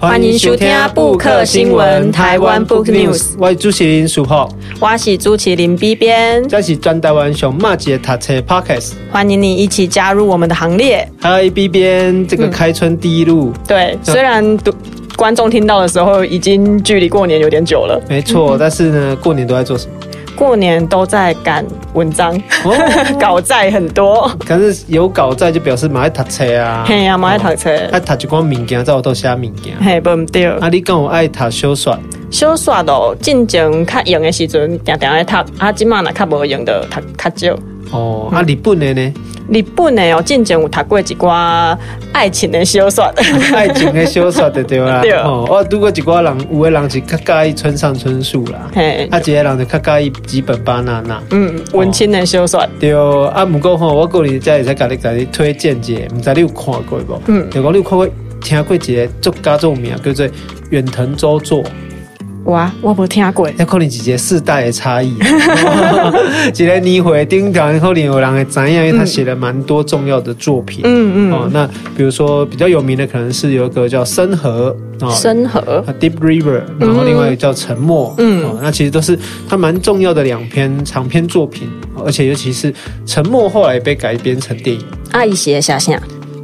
欢迎收听布克新闻台湾 Book News。我是主持人苏浩，我是主持人 B 编，这是专台湾熊马姐塔车 Podcast。欢迎你一起加入我们的行列。嗨，B 编，这个开春第一路。嗯、对，虽然观众听到的时候已经距离过年有点久了，没错，但是呢，过年都在做什么？过年都在赶文章，哦、稿债很多。可是有稿债就表示蛮爱读册啊。嘿呀、啊，蛮爱读册。爱读一寡物件，再我都写物件。嘿，不对。啊，你讲我爱读小说。小说咯，进前较用的时阵，定定爱读。啊，即满若较无用的，读较少。哦，啊，日本的呢？日本的哦，进前有读过一寡爱情的小说，爱情的小说对对啦。对哦，我读过一寡人，有的人是较介意村上春树啦，嘿，啊，一个人就较介意吉本巴娜娜。嗯，文青的小说。对啊，不过吼，我过年才会使甲你甲你推荐一个，唔知你有看过无？嗯，就讲你有看过听过一个作家作名叫做远藤周作。哇，我没听过，那可能是一个世代的差异。一个年会顶头，可能有人会知影，因为他写了蛮多重要的作品。嗯嗯。哦，那比如说比较有名的，可能是有一个叫深河《深河》哦，《深河》（Deep River），然后另外一个叫《沉默》。嗯。哦，那其实都是他蛮重要的两篇长篇作品，而且尤其是《沉默》后来被改编成电影。阿姨写下下。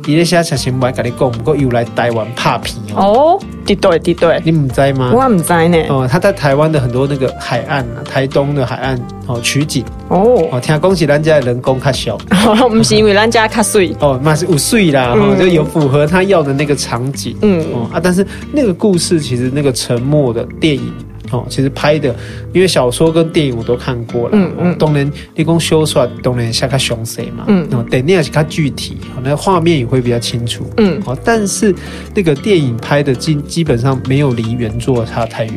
伊咧写小新闻，跟你讲，不过又来台湾拍片哦。对对对对，你唔知吗？我唔知呢。哦，他在台湾的很多那个海岸啊，台东的海岸哦取景哦。哦，听讲是咱家的人工较小，不是因为咱家较水 哦，嘛是有水啦，哈，就有符合他要的那个场景。嗯哦啊，但是那个故事其实那个沉默的电影。哦，其实拍的，因为小说跟电影我都看过了。嗯嗯，当然你讲修出来，当然像较详细嘛。嗯，哦，电影是看具体，那画面也会比较清楚。嗯，哦，但是那个电影拍的基基本上没有离原作差太远。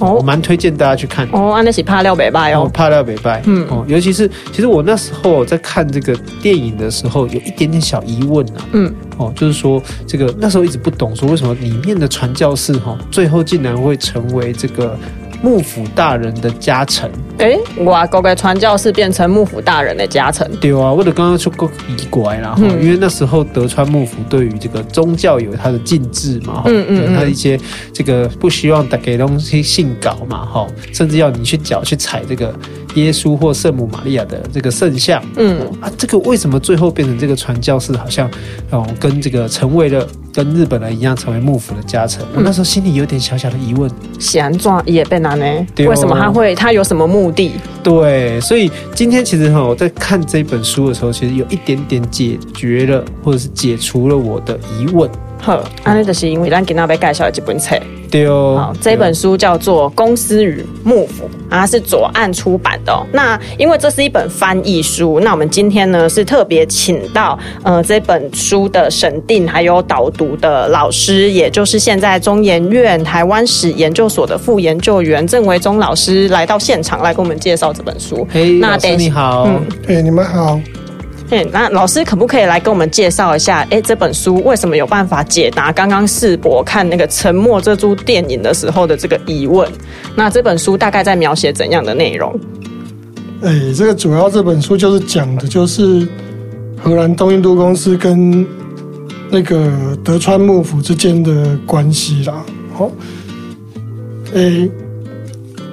哦，我蛮推荐大家去看哦，安，那是怕廖北拜哦，怕廖北拜。嗯，哦，尤其是其实我那时候在看这个电影的时候，有一点点小疑问啊。嗯，哦，就是说这个那时候一直不懂，说为什么里面的传教士哈，最后竟然会成为这个。幕府大人的家臣，哎、欸，外国的传教士变成幕府大人的家臣，对啊，为了刚刚说过疑怪啦，嗯、因为那时候德川幕府对于这个宗教有他的禁制嘛，嗯嗯，嗯，他一些这个不希望带给东西信稿嘛，哈，甚至要你去脚去踩这个耶稣或圣母玛利亚的这个圣像，嗯啊，这个为什么最后变成这个传教士好像哦跟这个成为了跟日本人一样成为幕府的家臣？我那时候心里有点小小的疑问，安怎也变呢？对哦、为什么他会？他有什么目的？对，所以今天其实哈，我在看这本书的时候，其实有一点点解决了，或者是解除了我的疑问。好，安尼就是因为咱今天要介绍的这本册。对哦，好，这本书叫做《公司与幕府》，啊，是左岸出版的哦。那因为这是一本翻译书，那我们今天呢是特别请到呃这本书的审定还有导读的老师，也就是现在中研院台湾史研究所的副研究员郑维中老师来到现场来给我们介绍这本书。嘿，那老师你好，嗯，哎，你们好。那老师可不可以来跟我们介绍一下？哎，这本书为什么有办法解答刚刚世博看那个《沉默》这出电影的时候的这个疑问？那这本书大概在描写怎样的内容？哎，这个主要这本书就是讲的就是荷兰东印度公司跟那个德川幕府之间的关系啦。好，哎，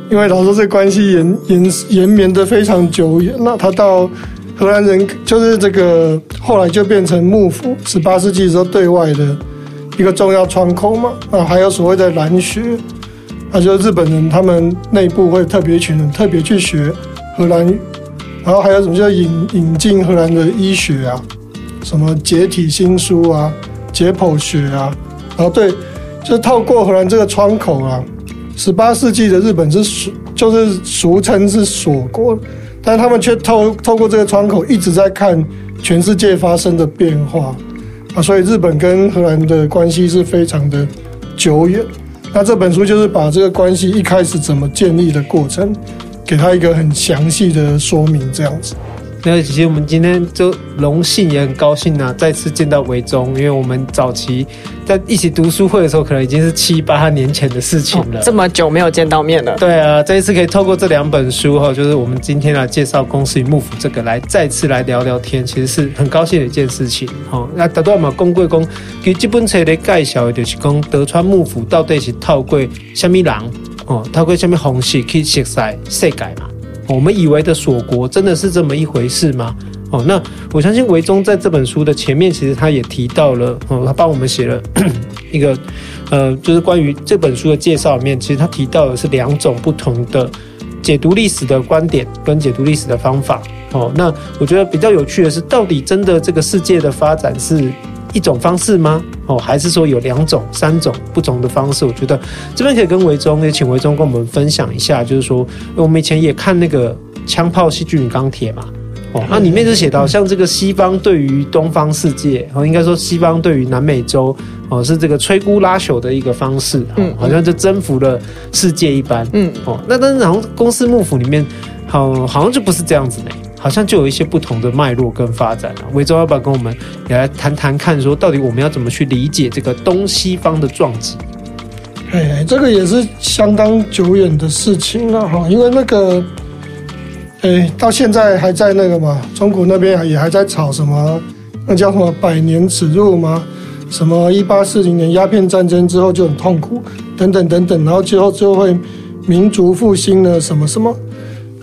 因为老师这关系延延延绵的非常久远，那他到。荷兰人就是这个，后来就变成幕府十八世纪时候对外的一个重要窗口嘛。啊，还有所谓的兰学，啊，就是日本人他们内部会特别一群人特别去学荷兰语，然后还有什么叫引引进荷兰的医学啊，什么解体新书啊，解剖学啊，然后对，就是透过荷兰这个窗口啊，十八世纪的日本是俗，就是俗称是锁国。但他们却透透过这个窗口一直在看全世界发生的变化啊，所以日本跟荷兰的关系是非常的久远。那这本书就是把这个关系一开始怎么建立的过程，给他一个很详细的说明，这样子。那其实我们今天就荣幸也很高兴啊，再次见到维中，因为我们早期在一起读书会的时候，可能已经是七八年前的事情了。哦，这么久没有见到面了。对啊，这一次可以透过这两本书哈，就是我们今天来介绍《公司与幕府》这个，来再次来聊聊天，其实是很高兴的一件事情。好，那大多嘛，公贵公给这本册的介绍，就是讲德川幕府到底是透过什么人哦，透过什么方式去识识世界嘛。我们以为的锁国真的是这么一回事吗？哦，那我相信维中在这本书的前面，其实他也提到了，哦，他帮我们写了 一个，呃，就是关于这本书的介绍里面，其实他提到的是两种不同的解读历史的观点跟解读历史的方法。哦，那我觉得比较有趣的是，到底真的这个世界的发展是一种方式吗？哦，还是说有两种、三种不同的方式？我觉得这边可以跟维中，也请维中跟我们分享一下，就是说我们以前也看那个《枪炮、细菌与钢铁》嘛，哦，那里面就写到，像这个西方对于东方世界，哦，应该说西方对于南美洲，哦，是这个摧枯拉朽的一个方式，嗯，好像就征服了世界一般，嗯，哦，那但是然后公司幕府里面，好，好像就不是这样子呢。好像就有一些不同的脉络跟发展啊。维州要不要跟我们也来谈谈看，说到底我们要怎么去理解这个东西方的撞击？哎，这个也是相当久远的事情了哈，因为那个，哎，到现在还在那个嘛，中国那边也还在吵什么，那叫什么百年耻辱吗？什么一八四零年鸦片战争之后就很痛苦，等等等等，然后之后就会民族复兴了什么什么。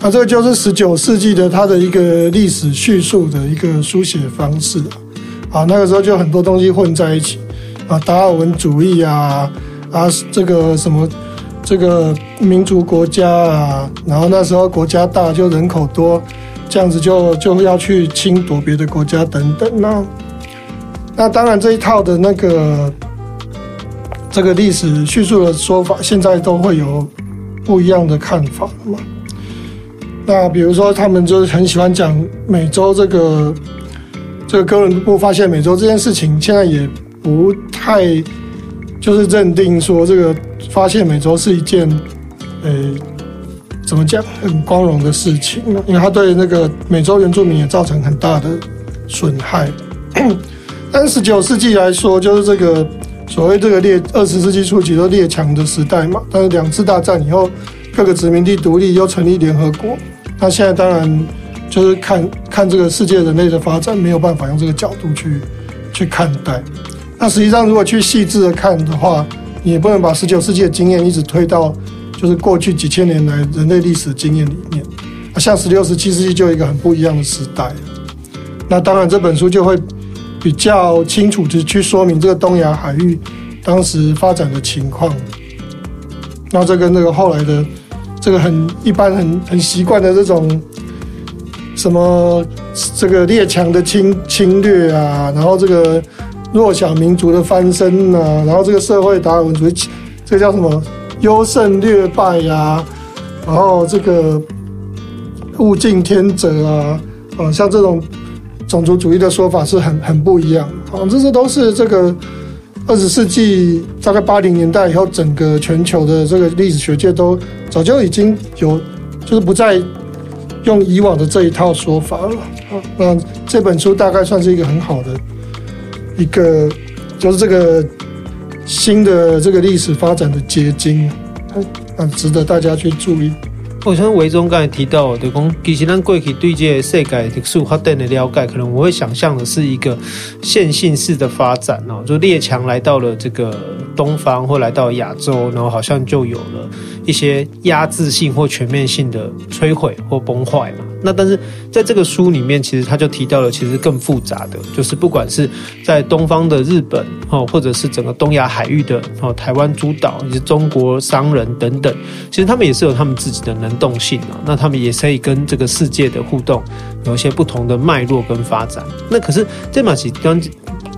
那这个就是十九世纪的它的一个历史叙述的一个书写方式啊，那个时候就很多东西混在一起啊，达尔文主义啊啊，这个什么这个民族国家啊，然后那时候国家大就人口多，这样子就就要去侵夺别的国家等等。那那当然这一套的那个这个历史叙述的说法，现在都会有不一样的看法了嘛。那比如说，他们就是很喜欢讲美洲这个这个哥伦布发现美洲这件事情，现在也不太就是认定说这个发现美洲是一件，呃，怎么讲很光荣的事情，因为他对那个美洲原住民也造成很大的损害。但十九世纪来说，就是这个所谓这个列二十世纪初期都列强的时代嘛，但是两次大战以后，各个殖民地独立又成立联合国。那现在当然就是看看这个世界人类的发展，没有办法用这个角度去去看待。那实际上，如果去细致的看的话，你也不能把十九世纪的经验一直推到就是过去几千年来人类历史经验里面。像十六、十七世纪就有一个很不一样的时代。那当然，这本书就会比较清楚的去说明这个东亚海域当时发展的情况。那这跟那个后来的。这个很一般很、很习惯的这种什么这个列强的侵侵略啊，然后这个弱小民族的翻身啊，然后这个社会达尔文主义，这个叫什么优胜劣败呀、然后这个物竞天择啊，啊，像这种种族主义的说法是很很不一样，啊，这些都是这个。二十世纪大概八零年代以后，整个全球的这个历史学界都早就已经有，就是不再用以往的这一套说法了。那这本书大概算是一个很好的一个，就是这个新的这个历史发展的结晶，很值得大家去注意。我像维中刚才提到的，讲其实咱过去对这个世界的历史发展的了解，可能我会想象的是一个线性式的发展哦，就列强来到了这个东方或来到亚洲，然后好像就有了一些压制性或全面性的摧毁或崩坏嘛。那但是在这个书里面，其实他就提到了，其实更复杂的，就是不管是在东方的日本哦，或者是整个东亚海域的哦，台湾诸岛以及中国商人等等，其实他们也是有他们自己的能动性啊。那他们也可以跟这个世界的互动有一些不同的脉络跟发展。那可是这嘛是刚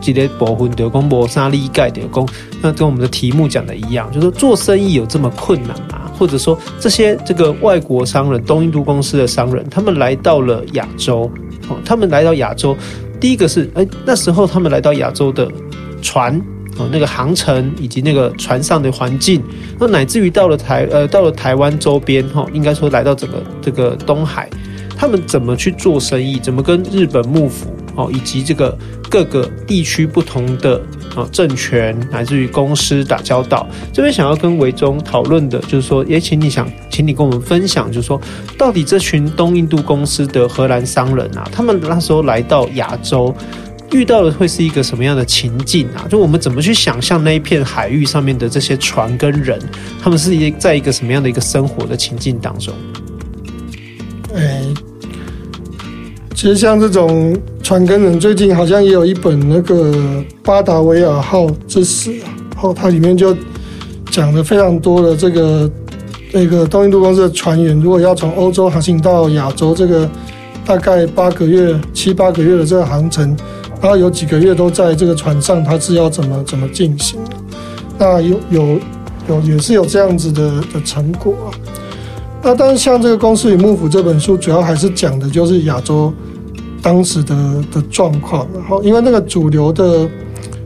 几个部分的讲无啥理解的公，那跟我们的题目讲的一样，就是做生意有这么困难吗？或者说，这些这个外国商人、东印度公司的商人，他们来到了亚洲，哦，他们来到亚洲，第一个是，哎，那时候他们来到亚洲的船，哦，那个航程以及那个船上的环境，那乃至于到了台，呃，到了台湾周边，哈，应该说来到整个这个东海。他们怎么去做生意，怎么跟日本幕府哦，以及这个各个地区不同的啊政权，乃至于公司打交道。这边想要跟维中讨论的，就是说，也请你想，请你跟我们分享，就是说，到底这群东印度公司的荷兰商人啊，他们那时候来到亚洲。遇到的会是一个什么样的情境啊？就我们怎么去想象那一片海域上面的这些船跟人，他们是一在一个什么样的一个生活的情境当中？其实像这种船跟人，最近好像也有一本那个巴达维亚号之死啊，哦，它里面就讲了非常多的这个那个东印度公司的船员，如果要从欧洲航行到亚洲，这个大概八个月、七八个月的这个航程。然后有几个月都在这个船上，他是要怎么怎么进行？那有有有也是有这样子的的成果。那但是像这个《公司与幕府》这本书，主要还是讲的就是亚洲当时的的状况。然后因为那个主流的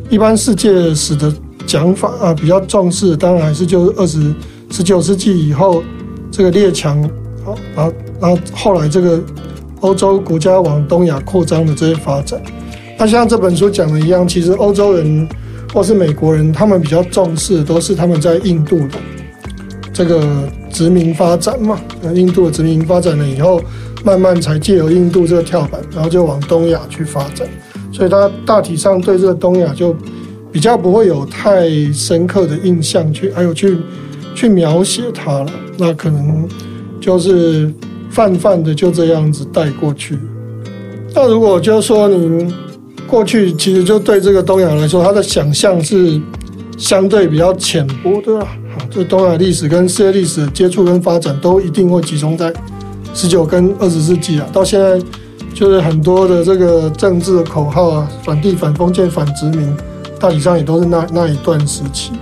一般世界史的讲法啊，比较重视，当然还是就是二十十九世纪以后这个列强，好，然后然后后来这个欧洲国家往东亚扩张的这些发展。那像这本书讲的一样，其实欧洲人或是美国人，他们比较重视的都是他们在印度的这个殖民发展嘛。那，印度的殖民发展了以后，慢慢才借由印度这个跳板，然后就往东亚去发展。所以他大体上对这个东亚就比较不会有太深刻的印象去，还有去去描写它了。那可能就是泛泛的就这样子带过去。那如果就是说您。过去其实就对这个东亚来说，他的想象是相对比较浅薄的啦。这东亚历史跟世界历史的接触跟发展，都一定会集中在十九跟二十世纪啊。到现在，就是很多的这个政治的口号啊，反帝、反封建、反殖民，大体上也都是那那一段时期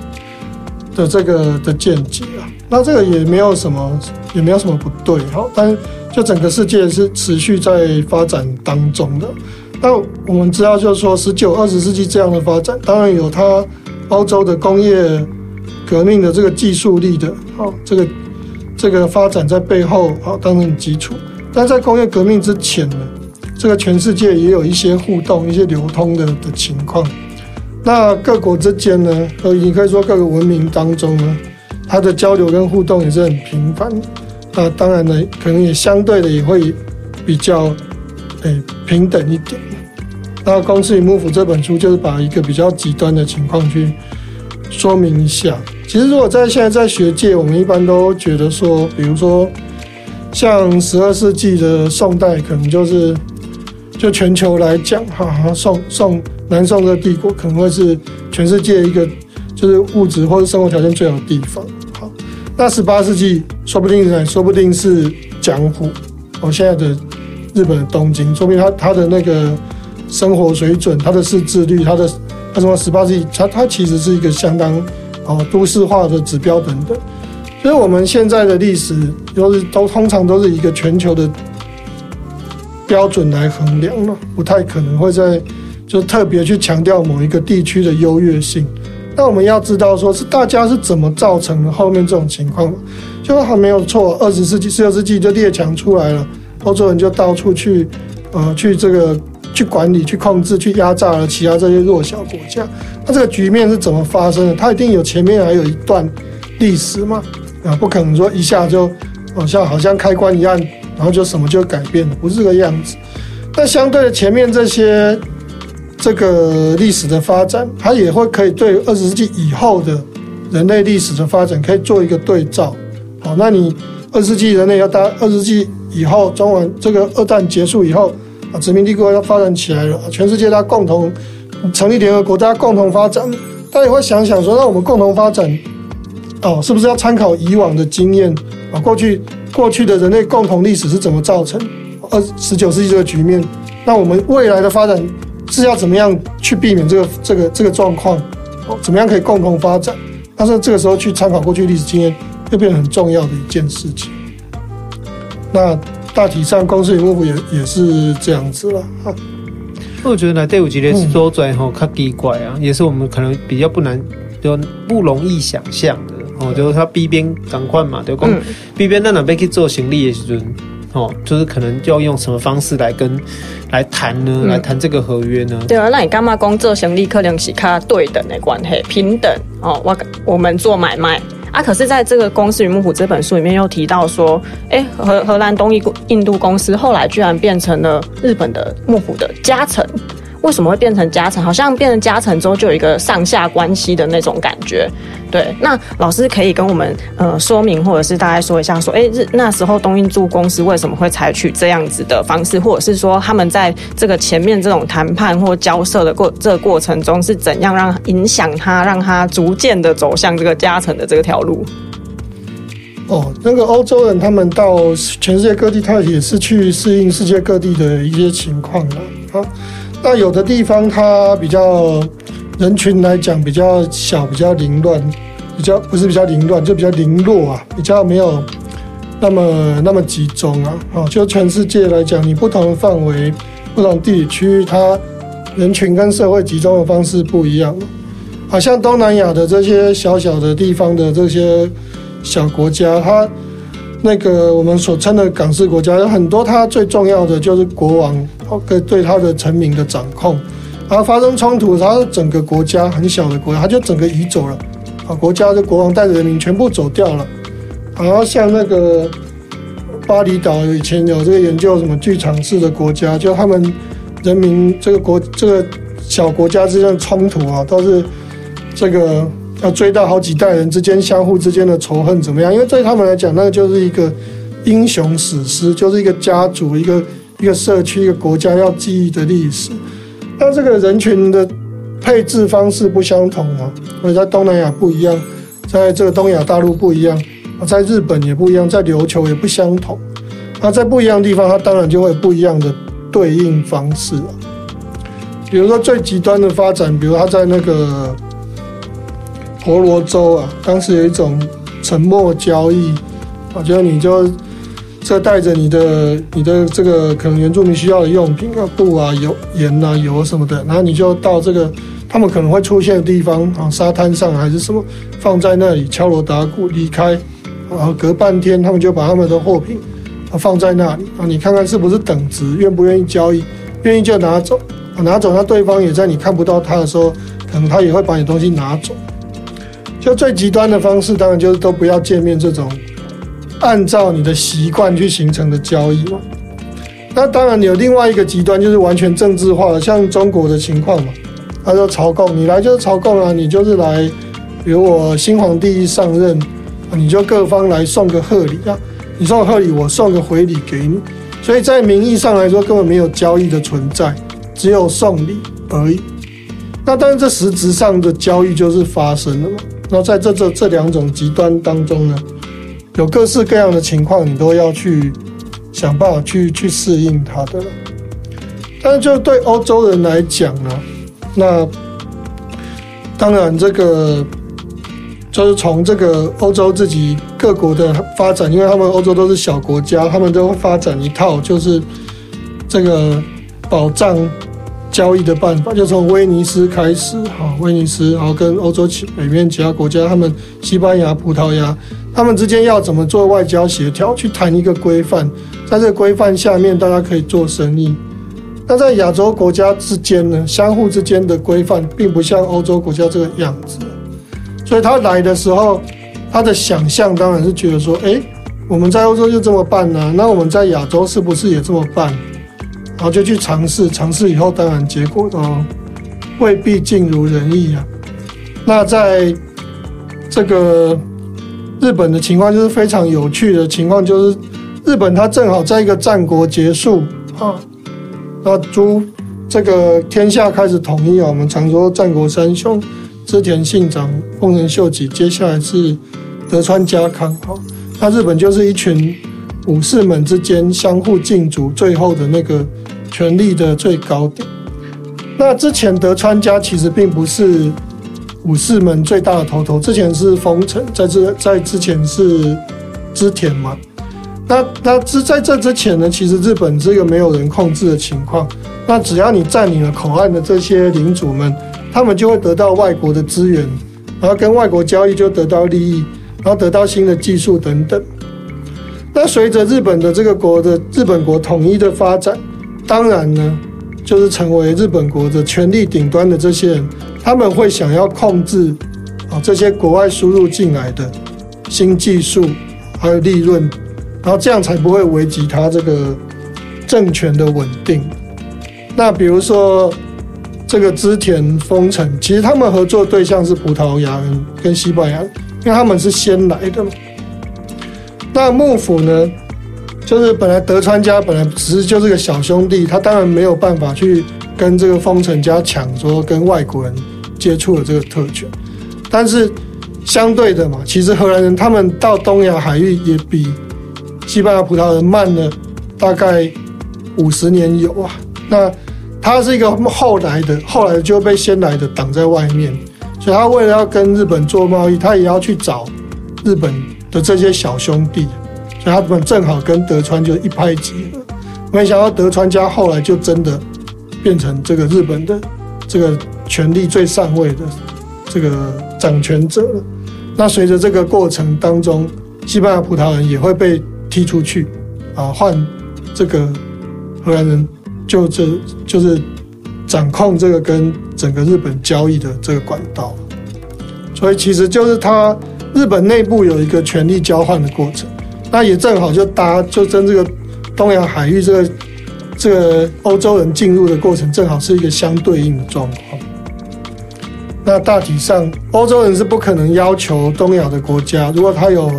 的这个的见解啊。那这个也没有什么，也没有什么不对。哈，但就整个世界是持续在发展当中的。那我们知道，就是说，十九、二十世纪这样的发展，当然有它欧洲的工业革命的这个技术力的，好，这个这个发展在背后好当成基础。但在工业革命之前呢，这个全世界也有一些互动、一些流通的的情况。那各国之间呢，呃，你可以说各个文明当中呢，它的交流跟互动也是很频繁。那当然呢，可能也相对的也会比较，诶，平等一点。那《公司与幕府》这本书就是把一个比较极端的情况去说明一下。其实，如果在现在在学界，我们一般都觉得说，比如说像十二世纪的宋代，可能就是就全球来讲，哈哈，宋宋南宋的帝国可能会是全世界一个就是物质或者生活条件最好的地方。好，那十八世纪说不定呢，说不定是江户，哦，现在的日本的东京，说不定他他的那个。生活水准，他的识字率，他的他什么十八世纪，他他其实是一个相当哦都市化的指标等等。所以我们现在的历史都是都通常都是一个全球的标准来衡量了，不太可能会在就特别去强调某一个地区的优越性。那我们要知道说是大家是怎么造成的后面这种情况，就还没有错。二十世纪、十九世纪就列强出来了，欧洲人就到处去呃去这个。去管理、去控制、去压榨了其他这些弱小国家，那这个局面是怎么发生的？它一定有前面还有一段历史嘛？啊，不可能说一下就好像好像开关一按，然后就什么就改变了，不是这个样子。那相对的前面这些这个历史的发展，它也会可以对二十世纪以后的人类历史的发展可以做一个对照。好，那你二十世纪人类要到二十世纪以后，中文这个二战结束以后。殖民帝国要发展起来了，全世界大家共同成立联合国，大家共同发展。大家也会想想说，那我们共同发展，哦，是不是要参考以往的经验啊？过去过去的人类共同历史是怎么造成二十九世纪这个局面？那我们未来的发展是要怎么样去避免这个这个这个状况？怎么样可以共同发展？但是这个时候去参考过去历史经验，就变成很重要的一件事情。那。大体上，公司与幕府也也是这样子了。我觉得呢，第五集的周转吼，较奇怪啊，也是我们可能比较不难，就不容易想象的哦。就是他 B 边赶快嘛，就讲 B 边那哪边去做行李的时阵，哦，就是可能要用什么方式来跟来谈呢？嗯、来谈这个合约呢？对啊，那你干嘛工作行李可能是卡对等的关系，平等哦。我我们做买卖啊，可是在这个《公司与幕府》这本书里面又提到说，哎，荷荷兰东印度公司后来居然变成了日本的幕府的家臣。为什么会变成加成？好像变成加成之后就有一个上下关系的那种感觉。对，那老师可以跟我们呃说明，或者是大概说一下，说哎，日那时候东印度公司为什么会采取这样子的方式，或者是说他们在这个前面这种谈判或交涉的过这个过程中是怎样让影响他，让他逐渐的走向这个加成的这条路？哦，那个欧洲人他们到全世界各地，他也是去适应世界各地的一些情况了啊。那有的地方它比较人群来讲比较小，比较凌乱，比较不是比较凌乱，就比较零落啊，比较没有那么那么集中啊。哦，就全世界来讲，你不同的范围、不同地理区域，它人群跟社会集中的方式不一样。好像东南亚的这些小小的地方的这些小国家，它。那个我们所称的港式国家有很多，它最重要的就是国王跟对他的臣民的掌控，然后发生冲突，它整个国家很小的国家，他就整个移走了，啊，国家的国王带着人民全部走掉了，然后像那个巴厘岛以前有这个研究什么剧场式的国家，就他们人民这个国这个小国家之间的冲突啊，都是这个。要追到好几代人之间相互之间的仇恨怎么样？因为对他们来讲，那个就是一个英雄史诗，就是一个家族、一个一个社区、一个国家要记忆的历史。那这个人群的配置方式不相同啊，所以在东南亚不一样，在这个东亚大陆不一样，在日本也不一样，在琉球也不相同。那在不一样的地方，它当然就会不一样的对应方式啊。比如说最极端的发展，比如他在那个。婆罗洲啊，当时有一种沉默交易，我觉得你就这带着你的你的这个可能原住民需要的用品啊，布啊、油盐啊、油什么的，然后你就到这个他们可能会出现的地方啊，沙滩上还是什么，放在那里敲锣打鼓离开，然后隔半天他们就把他们的货品啊放在那里啊，你看看是不是等值，愿不愿意交易，愿意就拿走，拿走，那对方也在你看不到他的时候，可能他也会把你东西拿走。就最极端的方式，当然就是都不要见面这种，按照你的习惯去形成的交易嘛。那当然有另外一个极端，就是完全政治化的，像中国的情况嘛。他说朝贡，你来就是朝贡啊，你就是来，比如我新皇帝一上任，你就各方来送个贺礼啊，你送贺礼，我送个回礼给你。所以在名义上来说，根本没有交易的存在，只有送礼而已。那当然这实质上的交易就是发生了嘛。那在这这这两种极端当中呢，有各式各样的情况，你都要去想办法去去适应它的。但是就对欧洲人来讲呢，那当然这个就是从这个欧洲自己各国的发展，因为他们欧洲都是小国家，他们都会发展一套就是这个保障。交易的办法就从威尼斯开始，哈，威尼斯，然后跟欧洲其北面其他国家，他们西班牙、葡萄牙，他们之间要怎么做外交协调，去谈一个规范，在这个规范下面，大家可以做生意。那在亚洲国家之间呢，相互之间的规范并不像欧洲国家这个样子，所以他来的时候，他的想象当然是觉得说，诶，我们在欧洲就这么办呢，那我们在亚洲是不是也这么办？然后就去尝试，尝试以后当然结果都未必尽如人意啊。那在这个日本的情况就是非常有趣的情况，就是日本它正好在一个战国结束啊，那诸这个天下开始统一啊。我们常说战国三雄织田信长、丰臣秀吉，接下来是德川家康啊。那日本就是一群。武士们之间相互竞逐，最后的那个权力的最高点。那之前德川家其实并不是武士们最大的头头，之前是丰臣，在这在之前是织田嘛。那那之在这之前呢，其实日本是一个没有人控制的情况。那只要你占领了口岸的这些领主们，他们就会得到外国的资源，然后跟外国交易就得到利益，然后得到新的技术等等。那随着日本的这个国的日本国统一的发展，当然呢，就是成为日本国的权力顶端的这些人，他们会想要控制啊这些国外输入进来的新技术还有利润，然后这样才不会危及他这个政权的稳定。那比如说这个织田丰臣，其实他们合作对象是葡萄牙人跟西班牙，因为他们是先来的嘛。那幕府呢，就是本来德川家本来只是就是个小兄弟，他当然没有办法去跟这个丰臣家抢说跟外国人接触了这个特权，但是相对的嘛，其实荷兰人他们到东亚海域也比西班牙葡萄牙人慢了大概五十年有啊。那他是一个后来的，后来就被先来的挡在外面，所以他为了要跟日本做贸易，他也要去找日本。的这些小兄弟，所以他们正好跟德川就一拍即合。没想到德川家后来就真的变成这个日本的这个权力最上位的这个掌权者。那随着这个过程当中，西班牙葡萄牙人也会被踢出去啊，换这个荷兰人就这就是掌控这个跟整个日本交易的这个管道。所以其实就是他。日本内部有一个权力交换的过程，那也正好就搭就跟这个东亚海域这个这个欧洲人进入的过程，正好是一个相对应的状况。那大体上，欧洲人是不可能要求东亚的国家，如果他有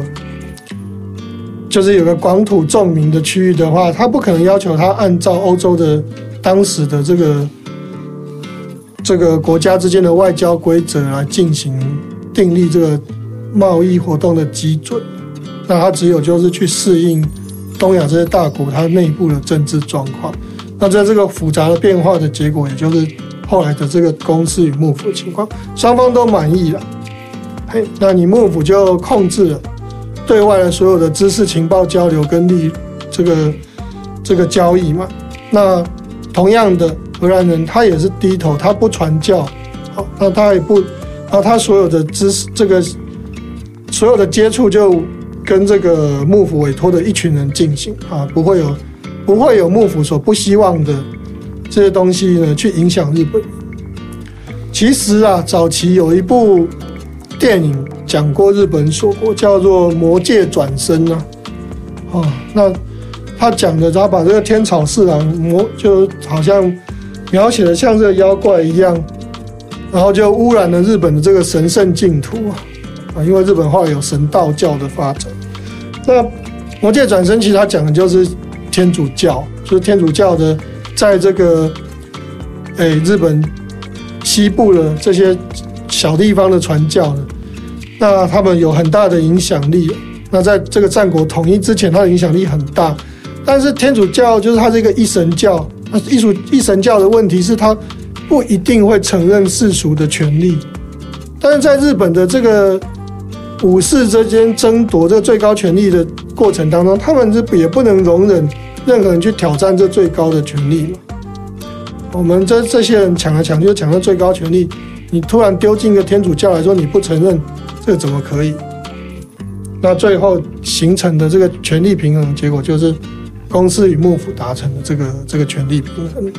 就是有个广土重民的区域的话，他不可能要求他按照欧洲的当时的这个这个国家之间的外交规则来进行订立这个。贸易活动的基准，那他只有就是去适应东亚这些大国它内部的政治状况。那在这个复杂的变化的结果，也就是后来的这个公司与幕府的情况，双方都满意了。嘿，那你幕府就控制了对外的所有的知识情报交流跟利这个这个交易嘛。那同样的荷兰人他也是低头，他不传教，好，那他也不，啊，他所有的知识这个。所有的接触就跟这个幕府委托的一群人进行啊，不会有不会有幕府所不希望的这些东西呢，去影响日本。其实啊，早期有一部电影讲过日本说过，叫做《魔界转生》啊，哦，那他讲的，他把这个天草四郎魔就好像描写的像这个妖怪一样，然后就污染了日本的这个神圣净土啊。啊，因为日本后来有神道教的发展，那魔界转生其实他讲的就是天主教，就是天主教的在这个哎日本西部的这些小地方的传教呢，那他们有很大的影响力。那在这个战国统一之前，它的影响力很大。但是天主教就是它是一个一神教，那艺术一神教的问题是它不一定会承认世俗的权利，但是在日本的这个。武士之间争夺这个最高权力的过程当中，他们是也不能容忍任何人去挑战这最高的权利嘛。我们这这些人抢来抢去，抢到最高权利，你突然丢进一个天主教来说你不承认，这怎么可以？那最后形成的这个权力平衡结果，就是公司与幕府达成的这个这个权力平衡。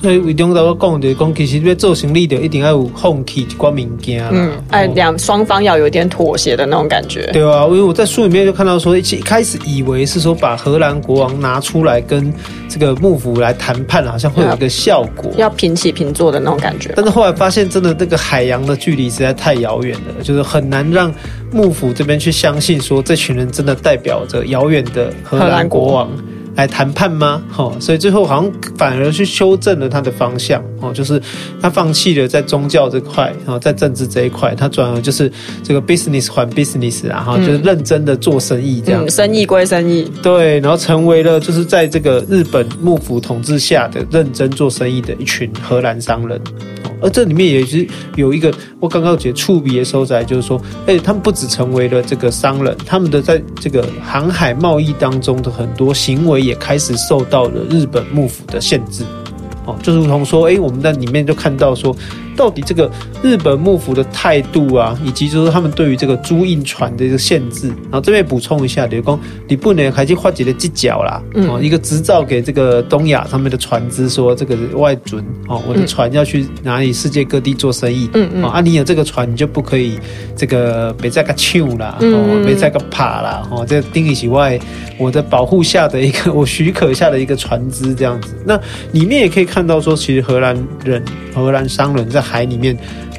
所以，为中头我讲的讲，其实要做生意的，一定要有放弃一寡物件。嗯，哎，两双方要有点妥协的那种感觉。对啊，因为我在书里面就看到说，一开始以为是说把荷兰国王拿出来跟这个幕府来谈判，好像会有一个效果，要平起平坐的那种感觉。但是后来发现，真的那个海洋的距离实在太遥远了，就是很难让幕府这边去相信说，这群人真的代表着遥远的荷兰国王。来谈判吗？哦，所以最后好像反而去修正了他的方向哦，就是他放弃了在宗教这块，然后在政治这一块，他转而就是这个 business 还 business 啊，哈，就是认真的做生意这样。嗯，生意归生意。对，然后成为了就是在这个日本幕府统治下的认真做生意的一群荷兰商人。而这里面也是有一个我刚刚觉得触笔的所在，就是说，哎，他们不只成为了这个商人，他们的在这个航海贸易当中的很多行为也开始受到了日本幕府的限制。哦，就如同说，哎，我们在里面就看到说，到底这个日本幕府的态度啊，以及就是他们对于这个租印船的一个限制。然后这边补充一下，刘工，你不能还去画几个犄角啦，哦，一个执照给这个东亚上面的船只说这个外准哦，我的船要去哪里世界各地做生意，嗯嗯，啊，你有这个船你就不可以这个别再个抢啦，哦，别再个爬啦，哦，这定义以外，我的保护下的一个我许可下的一个船只这样子，那里面也可以看到说，其实荷兰人、荷兰商人在海里面。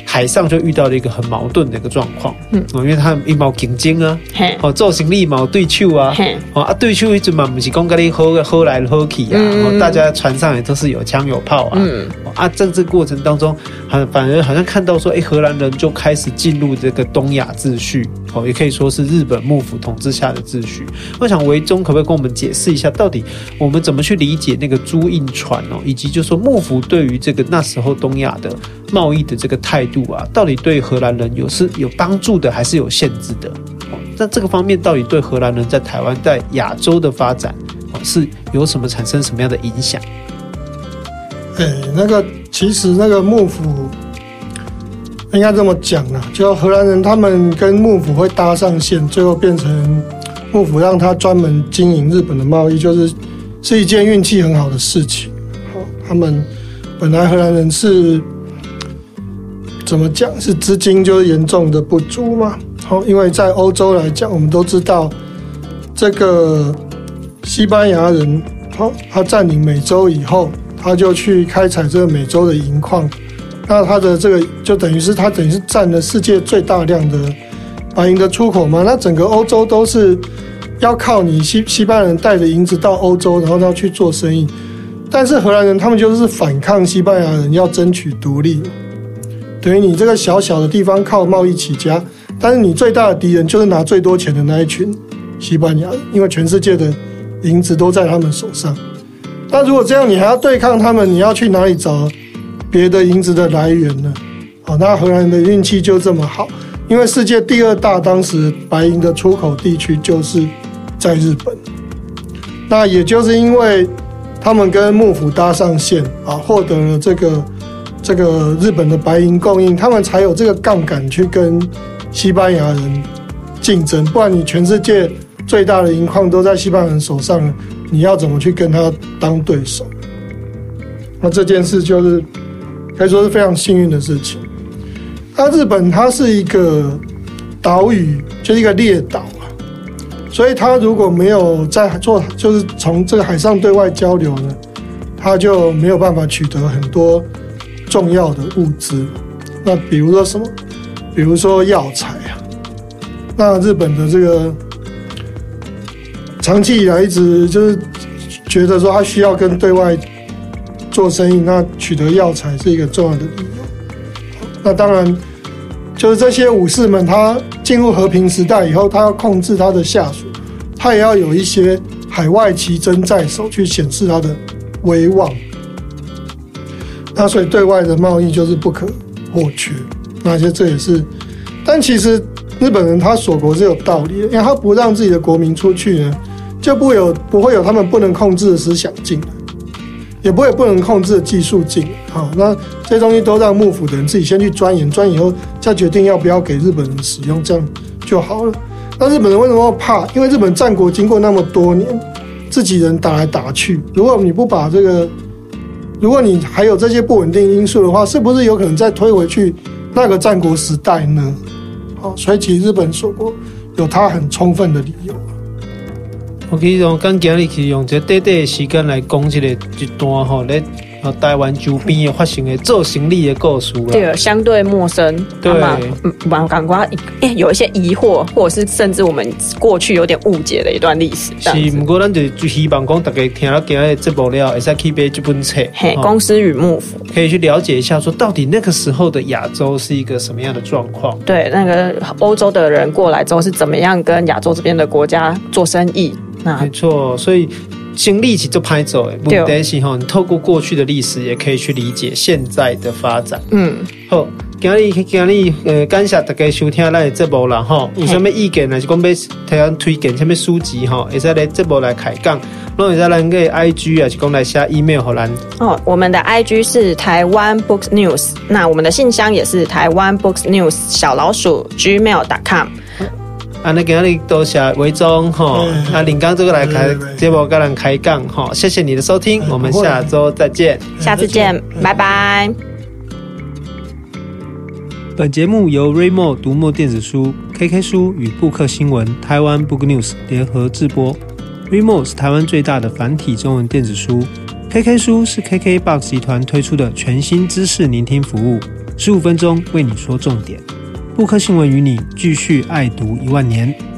海上就遇到了一个很矛盾的一个状况，嗯，因为他一毛竞争啊，哦，造型力矛对丘啊，哦啊对丘一直嘛不是讲跟你喝喝来喝去啊，嗯、大家船上也都是有枪有炮啊，嗯，啊，政治过程当中，很反而好像看到说，哎，荷兰人就开始进入这个东亚秩序，哦，也可以说是日本幕府统治下的秩序。我想维中可不可以跟我们解释一下，到底我们怎么去理解那个租印船哦，以及就是说幕府对于这个那时候东亚的贸易的这个态度。啊，到底对荷兰人有是有帮助的，还是有限制的？哦，那这个方面到底对荷兰人在台湾、在亚洲的发展，哦，是有什么产生什么样的影响？哎，那个其实那个幕府应该这么讲啊，就荷兰人他们跟幕府会搭上线，最后变成幕府让他专门经营日本的贸易，就是是一件运气很好的事情。好，他们本来荷兰人是。怎么讲？是资金就是严重的不足嘛？好，因为在欧洲来讲，我们都知道这个西班牙人，好，他占领美洲以后，他就去开采这个美洲的银矿，那他的这个就等于是他等于是占了世界最大量的白银的出口嘛？那整个欧洲都是要靠你西西班牙人带着银子到欧洲，然后要去做生意，但是荷兰人他们就是反抗西班牙人，要争取独立。等于你这个小小的地方靠贸易起家，但是你最大的敌人就是拿最多钱的那一群西班牙，因为全世界的银子都在他们手上。那如果这样，你还要对抗他们，你要去哪里找别的银子的来源呢？好，那荷兰人的运气就这么好，因为世界第二大当时白银的出口地区就是在日本。那也就是因为他们跟幕府搭上线啊，获得了这个。这个日本的白银供应，他们才有这个杠杆去跟西班牙人竞争。不然你全世界最大的银矿都在西班牙人手上，你要怎么去跟他当对手？那这件事就是可以说是非常幸运的事情。那日本它是一个岛屿，就是一个列岛啊，所以它如果没有在做，就是从这个海上对外交流呢，它就没有办法取得很多。重要的物资，那比如说什么？比如说药材啊。那日本的这个长期以来一直就是觉得说，他需要跟对外做生意，那取得药材是一个重要的理由。那当然，就是这些武士们，他进入和平时代以后，他要控制他的下属，他也要有一些海外奇珍在手，去显示他的威望。那所以对外的贸易就是不可或缺，那些这也是，但其实日本人他锁国是有道理的，因为他不让自己的国民出去呢，就不有不会有他们不能控制的思想进来，也不会不能控制技术进。好，那这些东西都让幕府的人自己先去钻研，钻研以后再决定要不要给日本人使用，这样就好了。那日本人为什么怕？因为日本战国经过那么多年，自己人打来打去，如果你不把这个。如果你还有这些不稳定因素的话，是不是有可能再推回去那个战国时代呢？好，所以其实日本锁国有它很充分的理由。我可以用刚今日去用这短短的时间来讲这个一段吼咧。台湾周边的发生的做生意的故事了，对，相对陌生，对嘛？嗯，蛮感觉诶，有一些疑惑，或者是甚至我们过去有点误解的一段历史。是，不过咱就就希望讲大家听了今日节目了，会使去买这本册，嘿，《公司与幕府》，可以去了解一下，说到底那个时候的亚洲是一个什么样的状况？对，那个欧洲的人过来之后是怎么样跟亚洲这边的国家做生意？那没错，所以。经历起就拍走，哎，不担心哈。你透过过去的历史，也可以去理解现在的发展。嗯，好，今日今日呃，感谢大家收听咱的节目啦吼，有什么意见还是讲要提案推荐什么书籍吼，会使来节目来开讲，或者咱个 I G 啊，是讲来写 email 给咱。哦，我们的 I G 是台湾 Books News，那我们的信箱也是台湾 Books News 小老鼠 gmail.com。啊，那今日多谢维中吼，啊，林刚这个来开节目跟人开讲吼，谢谢你的收听，我们下周再见，下次见，拜拜。本节目由 Readmoo 读墨电子书、KK 书与布克新闻台湾 Book News 联合制播。Readmoo 是台湾最大的繁体中文电子书，KK 书是 KKBOX 集团推出的全新知识聆听服务，十五分钟为你说重点。布克新闻与你继续爱读一万年。